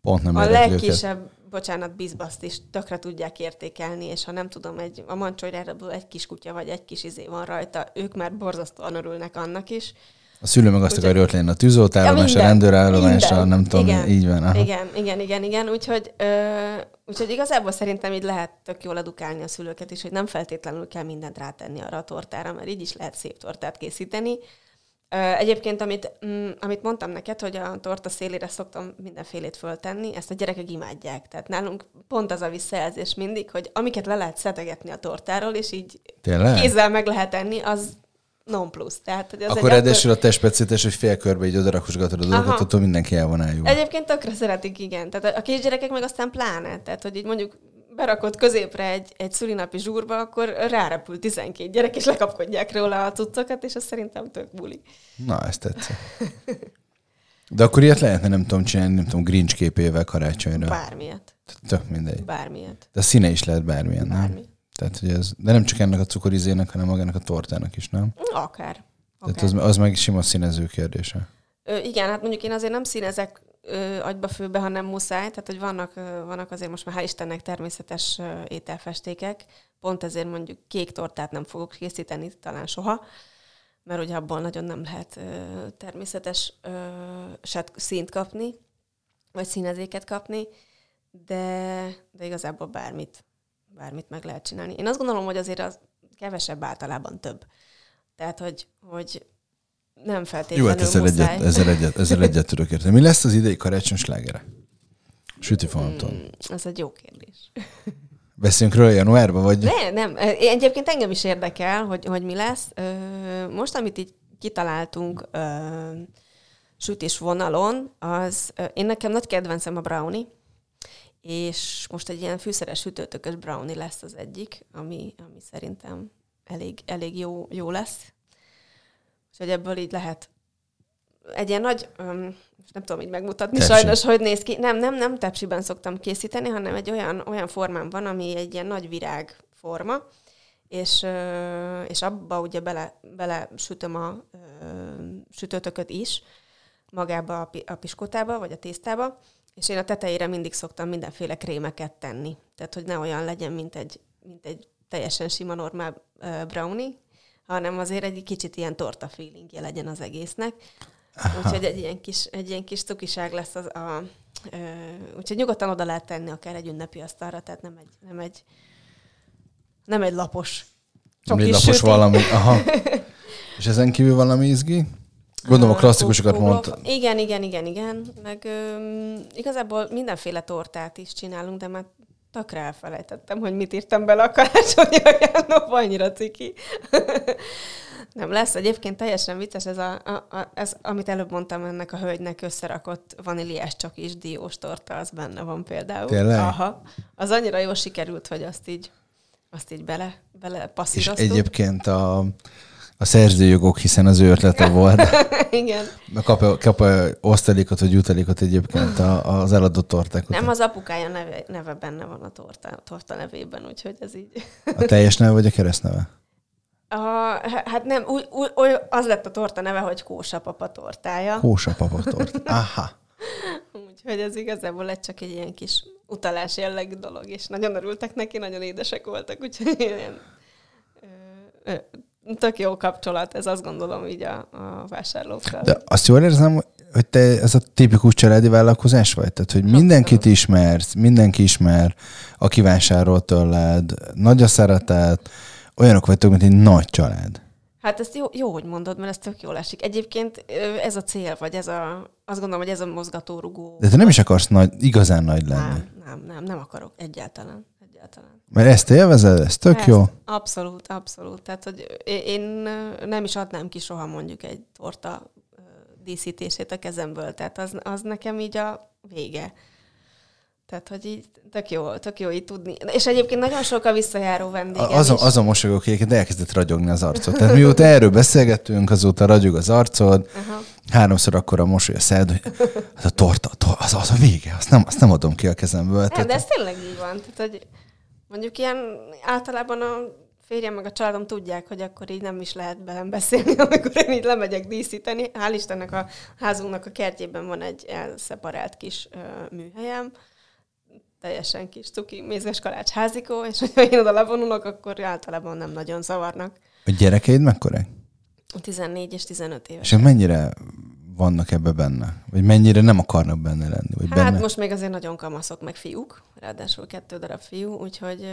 Pont nem a legkisebb, őket. bocsánat, bizbaszt is tökre tudják értékelni, és ha nem tudom, egy, a mancsonyrából egy kis kutya vagy egy kis izé van rajta, ők már borzasztóan örülnek annak is. A szülő meg azt akarja, hogy legyen a tűzoltállomás, ja, a rendőrállomás, a nem tudom, igen, így van. Aha. Igen, igen, igen, igen. Úgyhogy, ö, úgyhogy igazából szerintem így lehet tök jól edukálni a szülőket is, hogy nem feltétlenül kell mindent rátenni arra a tortára, mert így is lehet szép tortát készíteni. Ö, egyébként, amit, mm, amit mondtam neked, hogy a torta szélére szoktam mindenfélét föltenni, ezt a gyerekek imádják. Tehát nálunk pont az a visszajelzés mindig, hogy amiket le lehet szedegetni a tortáról, és így Tényleg? kézzel meg lehet enni, az non plus. Tehát, hogy az Akkor ráadásul a testpecítés, hogy fél körbe így odarakosgatod a dolgokat, attól mindenki el van állva. Egyébként tökre szeretik, igen. Tehát a kisgyerekek meg aztán pláne. Tehát, hogy így mondjuk berakott középre egy, egy szülinapi zsúrba, akkor rárepül 12 gyerek, és lekapkodják róla a cuccokat, és az szerintem tök buli. Na, ezt tetszett. De akkor ilyet lehetne, nem tudom csinálni, nem tudom, Grinch képével karácsonyra. Bármilyet. Tök mindegy. Bármilyet. De a színe is lehet bármilyen, Bármi. nem? Tehát, hogy ez, de nem csak ennek a cukorizének, hanem magának a tortának is, nem? Akár. Tehát az, az meg sima színező kérdése. Ö, igen, hát mondjuk én azért nem színezek ö, agyba főbe, hanem muszáj, tehát hogy vannak, ö, vannak azért most már hál' Istennek természetes ö, ételfestékek, pont ezért mondjuk kék tortát nem fogok készíteni, talán soha, mert ugye abból nagyon nem lehet ö, természetes ö, színt kapni, vagy színezéket kapni, de, de igazából bármit bármit meg lehet csinálni. Én azt gondolom, hogy azért az kevesebb általában több. Tehát, hogy, hogy nem feltétlenül Jó, hát ezzel muszáj. egyet, ezzel egyet, ezzel egyet tudok érteni. Mi lesz az idei karácsony slágere? Süti Hmm, ez egy jó kérdés. Beszéljünk róla januárban, vagy? Ne, nem. Egyébként engem is érdekel, hogy, hogy mi lesz. Most, amit így kitaláltunk sütés vonalon, az én nekem nagy kedvencem a brownie, és most egy ilyen fűszeres sütőtökös brownie lesz az egyik, ami, ami szerintem elég, elég jó, jó lesz. És hogy ebből így lehet egy ilyen nagy, um, nem tudom így megmutatni Tepsi. sajnos, hogy néz ki. Nem, nem, nem tepsiben szoktam készíteni, hanem egy olyan, olyan formán van, ami egy ilyen nagy virág forma, és, és abba ugye bele, bele sütöm a sütőtököt is, magába a, a piskótába, vagy a tésztába, és én a tetejére mindig szoktam mindenféle krémeket tenni. Tehát, hogy ne olyan legyen, mint egy, mint egy teljesen sima normál uh, brownie, hanem azért egy kicsit ilyen torta feelingje legyen az egésznek. Aha. Úgyhogy egy ilyen kis, egy ilyen kis cukiság lesz az a... Uh, úgyhogy nyugodtan oda lehet tenni akár egy ünnepi asztalra, tehát nem egy, nem egy, nem egy lapos nem egy lapos valami. [laughs] Aha. És ezen kívül valami izgi? Gondolom a klasszikusokat mondta. Igen, igen, igen, igen. Meg ö, igazából mindenféle tortát is csinálunk, de már takra elfelejtettem, hogy mit írtam bele a karácsonyi ajándóba, annyira ciki. [laughs] Nem, lesz egyébként teljesen vicces, ez, a, a, a, ez amit előbb mondtam ennek a hölgynek összerakott vaníliás csak is diós torta, az benne van például. Tényleg? Aha. Az annyira jól sikerült, hogy azt így, azt így bele, bele És passzíroztuk. egyébként a, a szerzőjogok, hiszen az ő ötlete volt. [laughs] Igen. Kap, kap osztalékot vagy jutalékot egyébként az eladott torták Nem, az apukája neve, neve benne van a torta, torta nevében, úgyhogy ez így... A teljes neve vagy a keresztneve? A, hát nem, úgy, úgy, az lett a torta neve, hogy Kósa papa tortája. Kósa papa torta. Aha. [laughs] Úgyhogy ez igazából egy csak egy ilyen kis utalás jellegű dolog, és nagyon örültek neki, nagyon édesek voltak, úgyhogy ilyen, tök jó kapcsolat, ez azt gondolom így a, a vásárlókkal. De azt jól érzem, hogy te ez a tipikus családi vállalkozás vagy? Tehát, hogy mindenkit ismersz, mindenki ismer, aki vásárol tőled, nagy a szeretet, olyanok vagytok, mint egy nagy család. Hát ezt jó, jó, hogy mondod, mert ez tök jól esik. Egyébként ez a cél, vagy ez a, azt gondolom, hogy ez a mozgatórugó. De te nem is akarsz nagy, igazán nagy lenni. nem, nem, nem, nem akarok egyáltalán. Egyáltalán. Mert ezt élvezed, ez tök Persze, jó. Abszolút, abszolút. Tehát, hogy én nem is adnám ki soha mondjuk egy torta díszítését a kezemből. Tehát az, az nekem így a vége. Tehát, hogy így tök jó, tök jó így tudni. És egyébként nagyon sok a visszajáró vendégem Az a, is. az a mosolyog, egyébként elkezdett ragyogni az arcod. Tehát mióta erről beszélgettünk, azóta ragyog az arcod, Aha. háromszor akkor a mosoly a szed, hogy az a torta, to- az, az a vége, azt nem, azt nem adom ki a kezemből. Nem, Tehát, de ez tényleg így van. Tehát, hogy mondjuk ilyen általában a férjem meg a családom tudják, hogy akkor így nem is lehet velem beszélni, [laughs] amikor én így lemegyek díszíteni. Hál' Istennek a házunknak a kertjében van egy elszeparált kis ö, műhelyem, teljesen kis cuki, mézes kalács házikó, és hogyha én oda levonulok, akkor általában nem nagyon zavarnak. a gyerekeid mekkorák? 14 és 15 éves. És mennyire vannak ebbe benne? Vagy mennyire nem akarnak benne lenni? Vagy Hát benne? most még azért nagyon kamaszok, meg fiúk, ráadásul kettő darab fiú, úgyhogy,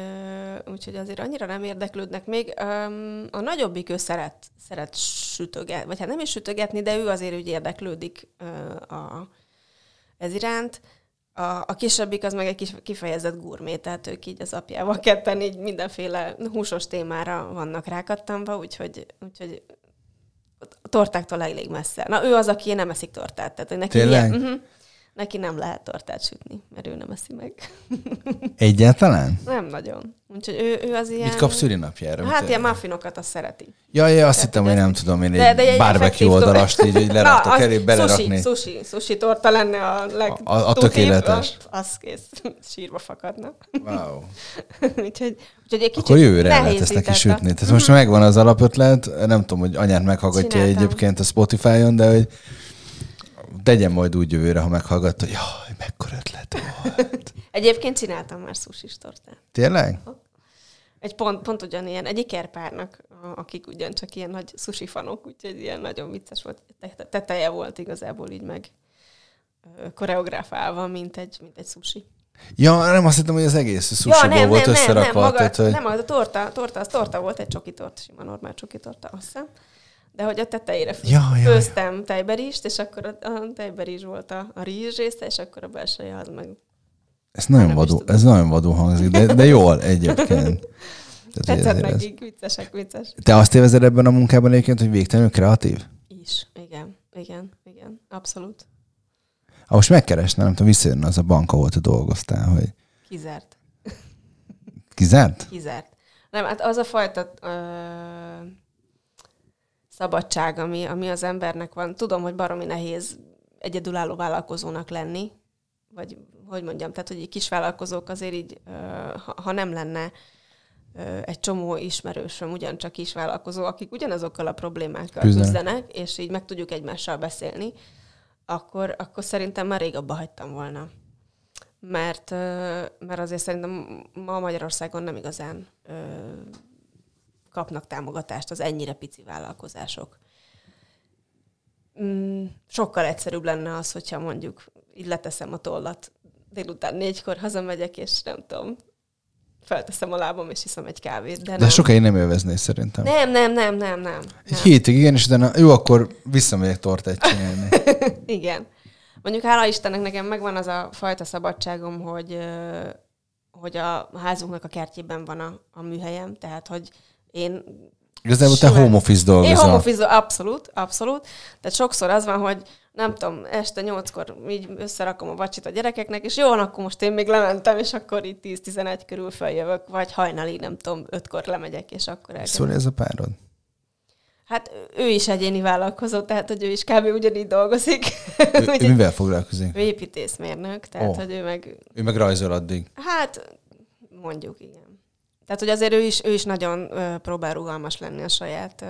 úgyhogy azért annyira nem érdeklődnek még. A nagyobbik ő szeret, szeret sütögetni, vagy hát nem is sütögetni, de ő azért úgy érdeklődik a, ez iránt. A, a kisebbik az meg egy kis kifejezett gurmé, tehát ők így az apjával ketten így mindenféle húsos témára vannak rákattanva, úgyhogy, úgyhogy a tortáktól elég messze. Na, ő az, aki nem eszik tortát. Tehát neki, Tényleg? ilyen, uh-huh, neki nem lehet tortát sütni, mert ő nem eszi meg. [laughs] Egyáltalán? Nem nagyon. Úgyhogy ő, ő az ilyen... Mit kapsz szülinapjára? Hát ilyen muffinokat azt szereti. Ja, ja, azt hittem, hogy nem tudom, én De- egy de egy barbecue oldalast így, hogy [laughs] leraktok elé, belerakni. Sushi, sushi, sushi torta lenne a leg... A- a tutibb, tökéletes. Az, az kész. [laughs] Sírva fakadna. Wow. úgyhogy, úgyhogy egy kicsit Akkor jövőre lehet ezt neki sütni. Tehát most megvan az alapötlet, nem tudom, hogy anyád meghallgatja egyébként a Spotify-on, de hogy tegyen majd úgy jövőre, ha meghallgatta, hogy jaj, mekkora ötlet volt. [laughs] Egyébként csináltam már sushi tortát. Tényleg? Egy pont, pont ugyanilyen, egy ikerpárnak, akik ugyancsak ilyen nagy sushi fanok, úgyhogy ilyen nagyon vicces volt. Te- Teteje volt igazából így meg ö, koreográfálva, mint egy, mint egy sushi. Ja, nem azt hittem, hogy az egész sushiból volt összerakva. nem, maga, tehát, hogy... nem, az a torta, torta, az torta volt, egy csoki torta, sima normál csoki torta, azt hiszem. De hogy a tetejére fő, Ja, ja, ja. főztem tejberist, és akkor a, a tejberizs volt a, a rizs része, és akkor a belseje az meg Ez nagyon vadó, ez nagyon vadó hangzik, de, de jól egyébként. [laughs] Tehát, tetszett ez- nekik, viccesek, vicces. Te azt évezed ebben a munkában egyébként, hogy végtelenül kreatív? Is, igen, igen, igen, abszolút. Ha most megkeresne, nem tudom, visszajönne az a bank, ahol te dolgoztál, hogy Kizárt. kizárt? Kizárt. Nem, hát az a fajta ö, szabadság, ami, ami az embernek van. Tudom, hogy baromi nehéz egyedülálló vállalkozónak lenni, vagy hogy mondjam, tehát, hogy így kisvállalkozók azért így, ha, nem lenne egy csomó ismerősöm, ugyancsak kisvállalkozó, akik ugyanazokkal a problémákkal Küzdenek. küzdenek, és így meg tudjuk egymással beszélni, akkor, akkor szerintem már rég abba hagytam volna. Mert, mert azért szerintem ma Magyarországon nem igazán kapnak támogatást az ennyire pici vállalkozások. Mm, sokkal egyszerűbb lenne az, hogyha mondjuk így leteszem a tollat, délután négykor hazamegyek, és nem tudom, felteszem a lábam, és iszom egy kávét. De, De nem. sokáig nem élveznéd szerintem. nem, nem, nem, nem, nem. Egy nem. hétig, igen, és utána jó, akkor visszamegyek tortát csinálni. [laughs] Igen. Mondjuk hála Istennek nekem megvan az a fajta szabadságom, hogy, hogy a házunknak a kertjében van a, a műhelyem, tehát hogy én Igazából te home office dolgozol. Én home office, abszolút, abszolút. Tehát sokszor az van, hogy nem tudom, este nyolckor így összerakom a vacsit a gyerekeknek, és jó, akkor most én még lementem, és akkor itt 10-11 körül feljövök, vagy hajnali, nem tudom, ötkor lemegyek, és akkor elkezdem. Szóval ez a párod? Hát ő is egyéni vállalkozó, tehát hogy ő is kb. ugyanígy dolgozik. Ő, [laughs] Úgyhogy mivel foglalkozik? ő építészmérnök, tehát Ó. hogy ő meg, Ő meg rajzol addig. hát mondjuk igen. Tehát, hogy azért ő is, ő is nagyon próbál rugalmas lenni a saját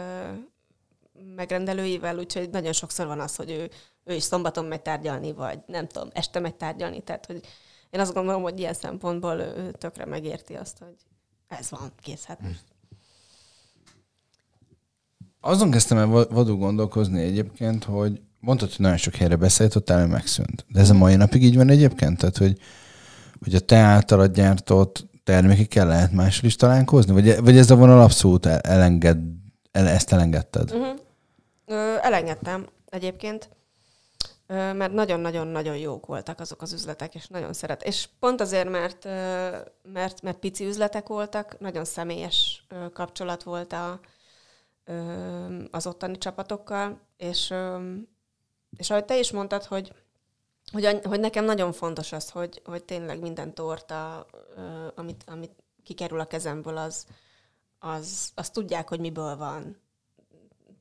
megrendelőivel, úgyhogy nagyon sokszor van az, hogy ő, ő is szombaton megy tárgyalni, vagy nem tudom, este megy tárgyalni, tehát hogy én azt gondolom, hogy ilyen szempontból ő ő tökre megérti azt, hogy ez van, kész, hát. Azon kezdtem el va- vadul gondolkozni egyébként, hogy mondtad, hogy nagyon sok helyre beszállítottál, ami megszűnt. De ez a mai napig így van egyébként? Tehát, hogy, hogy a te általad gyártott termékekkel lehet máshol is találkozni? Vagy, vagy ez a vonal abszolút el- elenged, el, ezt elengedted? Uh-huh. Elengedtem egyébként, mert nagyon-nagyon-nagyon jók voltak azok az üzletek, és nagyon szeret. És pont azért, mert, mert, mert pici üzletek voltak, nagyon személyes kapcsolat volt a, az ottani csapatokkal, és, és ahogy te is mondtad, hogy, hogy, hogy nekem nagyon fontos az, hogy, hogy tényleg minden torta, amit, amit kikerül a kezemből, az, az, az tudják, hogy miből van.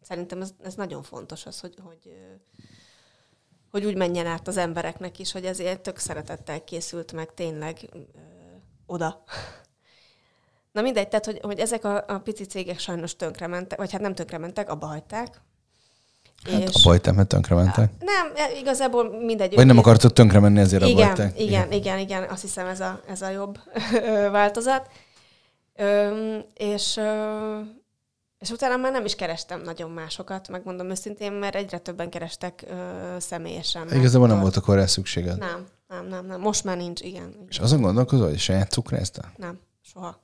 Szerintem ez, ez nagyon fontos az, hogy, hogy, hogy úgy menjen át az embereknek is, hogy ezért tök szeretettel készült meg tényleg ö, oda. Na mindegy, tehát, hogy, hogy ezek a, a pici cégek sajnos tönkrementek, vagy hát nem tönkrementek, abba hagyták. Hát a bajtám, mert tönkre mentek. Nem, e, igazából mindegy. Vagy nem ők- akartok tönkre menni, ezért igen, abbahagyták? igen, igen, igen, azt hiszem ez a, ez a jobb változat. Öm, és, ö, és utána már nem is kerestem nagyon másokat, megmondom őszintén, mert egyre többen kerestek ö, személyesen. Igazából nem volt akkor rá szükséged. Nem, nem, nem, nem. Most már nincs, igen. És azon gondolkozol, hogy saját cukrásztál? Nem, soha.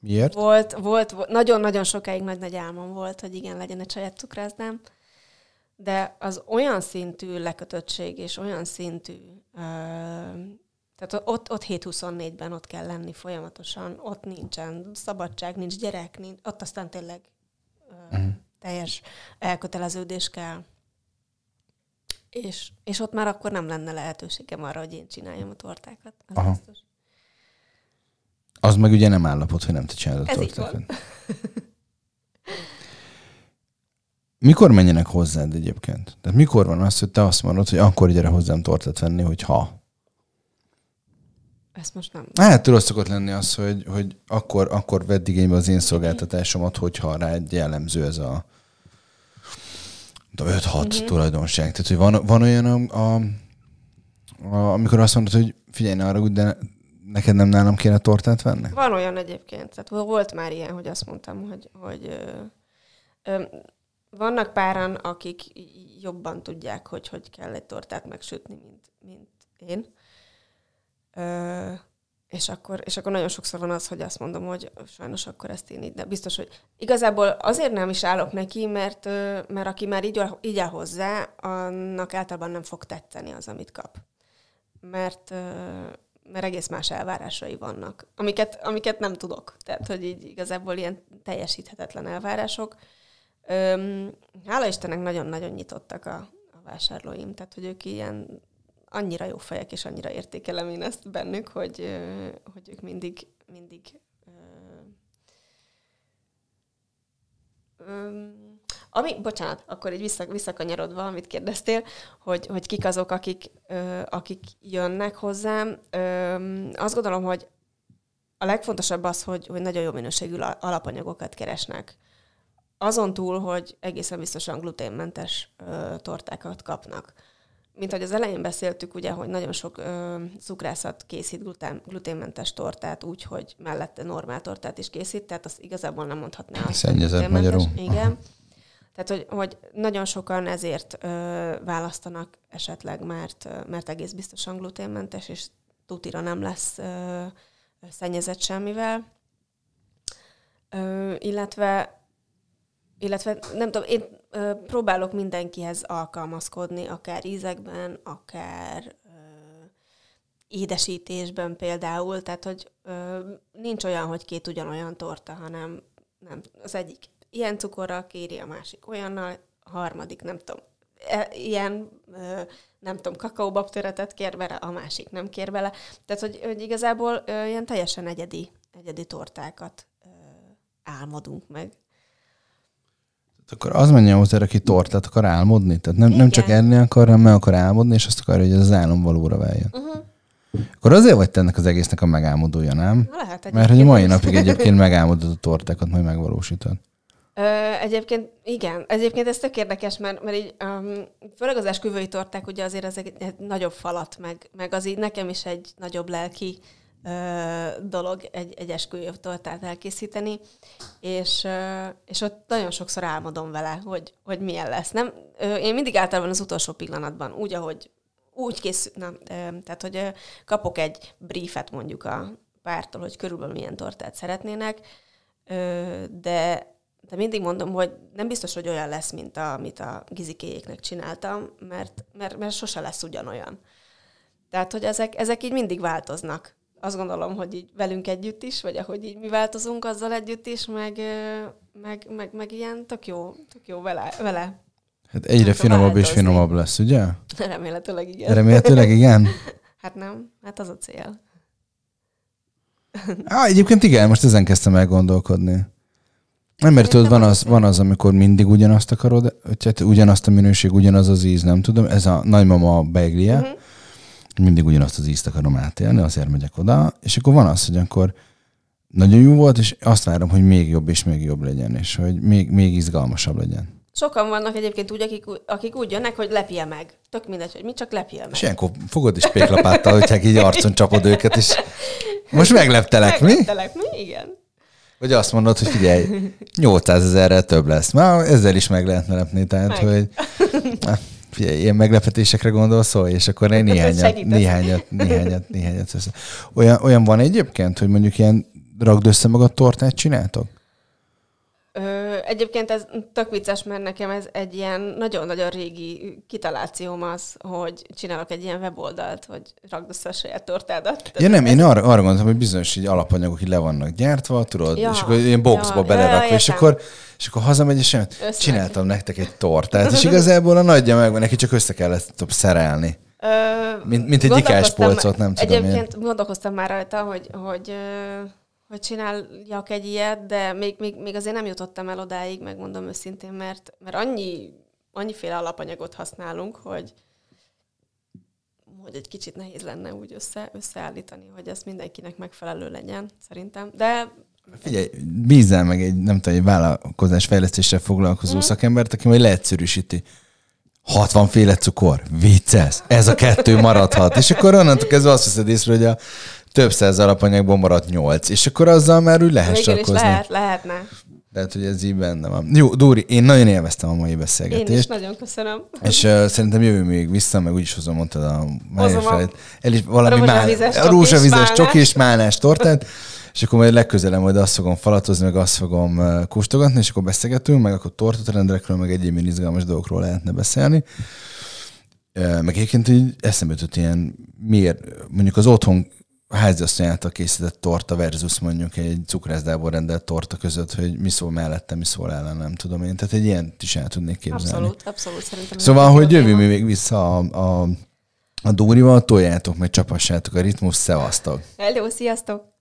Miért? Volt, volt, volt, nagyon-nagyon sokáig nagy-nagy álmom volt, hogy igen, legyen egy saját cukrászdám, de az olyan szintű lekötöttség és olyan szintű, ö, tehát ott, ott 7-24-ben ott kell lenni folyamatosan, ott nincsen szabadság, nincs gyerek, nincs, ott aztán tényleg ö, Mhm. teljes elköteleződés kell. És, és ott már akkor nem lenne lehetőségem arra, hogy én csináljam a tortákat. Az Aha. biztos. Az meg ugye nem állapot, hogy nem te csinálod a Ez tortákat. [laughs] Mikor menjenek hozzád egyébként? Tehát mikor van az, hogy te azt mondod, hogy akkor gyere hozzám tortát venni, hogy ha? Ezt most nem. Hát tudod, szokott lenni az, hogy, hogy akkor, akkor vedd igénybe az én szolgáltatásomat, hogyha rá egy jellemző ez a 5-6 Mhm. tulajdonság. Tehát, hogy van, van olyan, a, a, a, amikor azt mondod, hogy figyelj, ne arra, de neked nem nálam kéne tortát venni? Van olyan egyébként, tehát volt már ilyen, hogy azt mondtam, hogy, hogy ö, ö, vannak páran, akik jobban tudják, hogy hogy kell egy tortát megsütni, mint, mint én. Ö, és akkor, és akkor nagyon sokszor van az, hogy azt mondom, hogy sajnos akkor ezt én így, de biztos, hogy igazából azért nem is állok neki, mert, mert aki már így, így áll hozzá, annak általában nem fog tetszeni az, amit kap. Mert, mert egész más elvárásai vannak, amiket, amiket nem tudok. Tehát, hogy így igazából ilyen teljesíthetetlen elvárások. Öm, hála Istennek nagyon-nagyon nyitottak a, a vásárlóim, tehát, hogy ők ilyen annyira jó fejek, és annyira értékelem én ezt bennük, hogy, hogy ők mindig, mindig öm, ami, bocsánat, akkor így vissza, visszakanyarodva, amit kérdeztél, hogy, hogy kik azok, akik, ö, akik jönnek hozzám. Ö, azt gondolom, hogy a legfontosabb az, hogy, hogy nagyon jó minőségű la- alapanyagokat keresnek. Azon túl, hogy egészen biztosan gluténmentes ö, tortákat kapnak. Mint ahogy az elején beszéltük, ugye, hogy nagyon sok ö, cukrászat készít glutén, gluténmentes tortát úgy, hogy mellette normál tortát is készít, tehát azt igazából nem mondhatná Szennyezett magyarul. Igen. Tehát, hogy, hogy nagyon sokan ezért ö, választanak esetleg, mert, mert egész biztosan gluténmentes, és tutira nem lesz ö, szennyezett semmivel. Ö, illetve, illetve nem tudom, én ö, próbálok mindenkihez alkalmazkodni, akár ízekben, akár ö, édesítésben például, tehát hogy ö, nincs olyan, hogy két ugyanolyan torta, hanem nem, az egyik ilyen cukorral kéri, a másik olyannal, a harmadik nem tudom, e, ilyen nem tudom, kakaóbabtöretet kér bele, a másik nem kér bele. Tehát, hogy, hogy igazából ilyen teljesen egyedi, egyedi tortákat álmodunk meg. Akkor az menjen hozzá, aki tortát akar álmodni? Tehát nem, nem csak enni akar, hanem meg akar álmodni, és azt akarja, hogy ez az álom valóra váljon. Uh-huh. Akkor azért vagy te ennek az egésznek a megálmodója, nem? Lehet Mert hogy a mai napig egyébként [laughs] megálmodod a tortákat, majd megvalósítod. Ö, egyébként igen, egyébként ez tök érdekes, mert, mert így, um, főleg az esküvői torták, ugye azért ez egy, egy nagyobb falat, meg, meg az így nekem is egy nagyobb lelki ö, dolog egy, egy esküvői tortát elkészíteni, és, és ott nagyon sokszor álmodom vele, hogy, hogy milyen lesz. Nem, én mindig általában az utolsó pillanatban, úgy, ahogy úgy készül, nem, tehát, hogy kapok egy briefet mondjuk a pártól, hogy körülbelül milyen tortát szeretnének, de de mindig mondom, hogy nem biztos, hogy olyan lesz, mint a, amit a gizikéjéknek csináltam, mert, mert, mert sose lesz ugyanolyan. Tehát, hogy ezek, ezek így mindig változnak. Azt gondolom, hogy így velünk együtt is, vagy ahogy így mi változunk azzal együtt is, meg, meg, meg, meg ilyen tök jó, tök jó vele. vele. Hát egyre finomabb változni. és finomabb lesz, ugye? [laughs] Remélhetőleg igen. Remélhetőleg igen? [laughs] hát nem, hát az a cél. [laughs] Á, egyébként igen, most ezen kezdtem el gondolkodni. Nem, mert tudod, van az, van az, amikor mindig ugyanazt akarod, tehát ugyanazt a minőség, ugyanaz az íz, nem tudom. Ez a nagymama beiglie. Uh-huh. Mindig ugyanazt az ízt akarom átélni, azért megyek oda. És akkor van az, hogy akkor nagyon jó volt, és azt várom, hogy még jobb és még jobb legyen, és hogy még, még izgalmasabb legyen. Sokan vannak egyébként úgy, akik, akik úgy jönnek, hogy lepje meg. Tök mindegy, hogy mi csak lepje meg. És ilyenkor fogod is péklapáttal, hogyha így arcon csapod őket, és most megleptelek? Megleptelek, mi? Igen. Vagy azt mondod, hogy figyelj, 800 ezerrel több lesz. Már ezzel is meg lehetne lepni, tehát meg. hogy [laughs] figyelj, ilyen meglepetésekre gondolsz, és akkor egy néhányat, néhányat, néhányat, néhányat. Olyan, olyan van egyébként, hogy mondjuk ilyen ragd össze magad tortát csináltok? Ö, egyébként ez tök vicces, mert nekem ez egy ilyen nagyon-nagyon régi kitalációm az, hogy csinálok egy ilyen weboldalt, hogy ragd össze a saját tortádat. Ja nem, én arra, arra gondoltam, hogy bizonyos így alapanyagok így le vannak gyártva, tudod, ja, és akkor ilyen boxba ja, belerakva, ja, és akkor és akkor hazamegy, és én csináltam nektek egy tortát, és igazából a nagyja meg, neki csak össze kellett szerelni. Ö, mint, mint egy ikáspolcot, nem tudom Egyébként én. gondolkoztam már rajta, hogy, hogy hogy csináljak egy ilyet, de még, még, még azért nem jutottam el odáig, megmondom őszintén, mert, mert annyi, annyiféle alapanyagot használunk, hogy, hogy egy kicsit nehéz lenne úgy össze, összeállítani, hogy ez mindenkinek megfelelő legyen, szerintem. De Figyelj, bízzál meg egy, nem tudom, egy vállalkozás fejlesztéssel foglalkozó mm. szakembert, aki majd leegyszerűsíti. 60 féle cukor, vicces, ez a kettő maradhat. És akkor onnantól kezdve azt veszed észre, hogy a több száz alapanyagból maradt nyolc, és akkor azzal már úgy lehet Végül lehet, lehetne. Tehát, hogy ez így benne van. Jó, Dóri, én nagyon élveztem a mai beszélgetést. Én is nagyon köszönöm. És uh, szerintem jövő még vissza, meg úgyis hozom, mondtad a májfelét. El is valami rózsavizes, má... rózsavizes csoki és málnás tortát. és akkor majd legközelebb majd azt fogom falatozni, meg azt fogom kóstolgatni, és akkor beszélgetünk, meg akkor tortatrendekről, meg egyéb izgalmas dolgokról lehetne beszélni. Meg egyébként így eszembe jutott ilyen, miért, mondjuk az otthon háziasszony által készített torta versus mondjuk egy cukrászdából rendelt torta között, hogy mi szól mellette, mi szól ellen, nem tudom én. Tehát egy ilyen is el tudnék képzelni. Abszolút, abszolút szerintem. Szóval, hogy jövő mi még vissza a, a, a Dórival, toljátok, meg csapassátok a ritmus, szevasztok! Hello, sziasztok!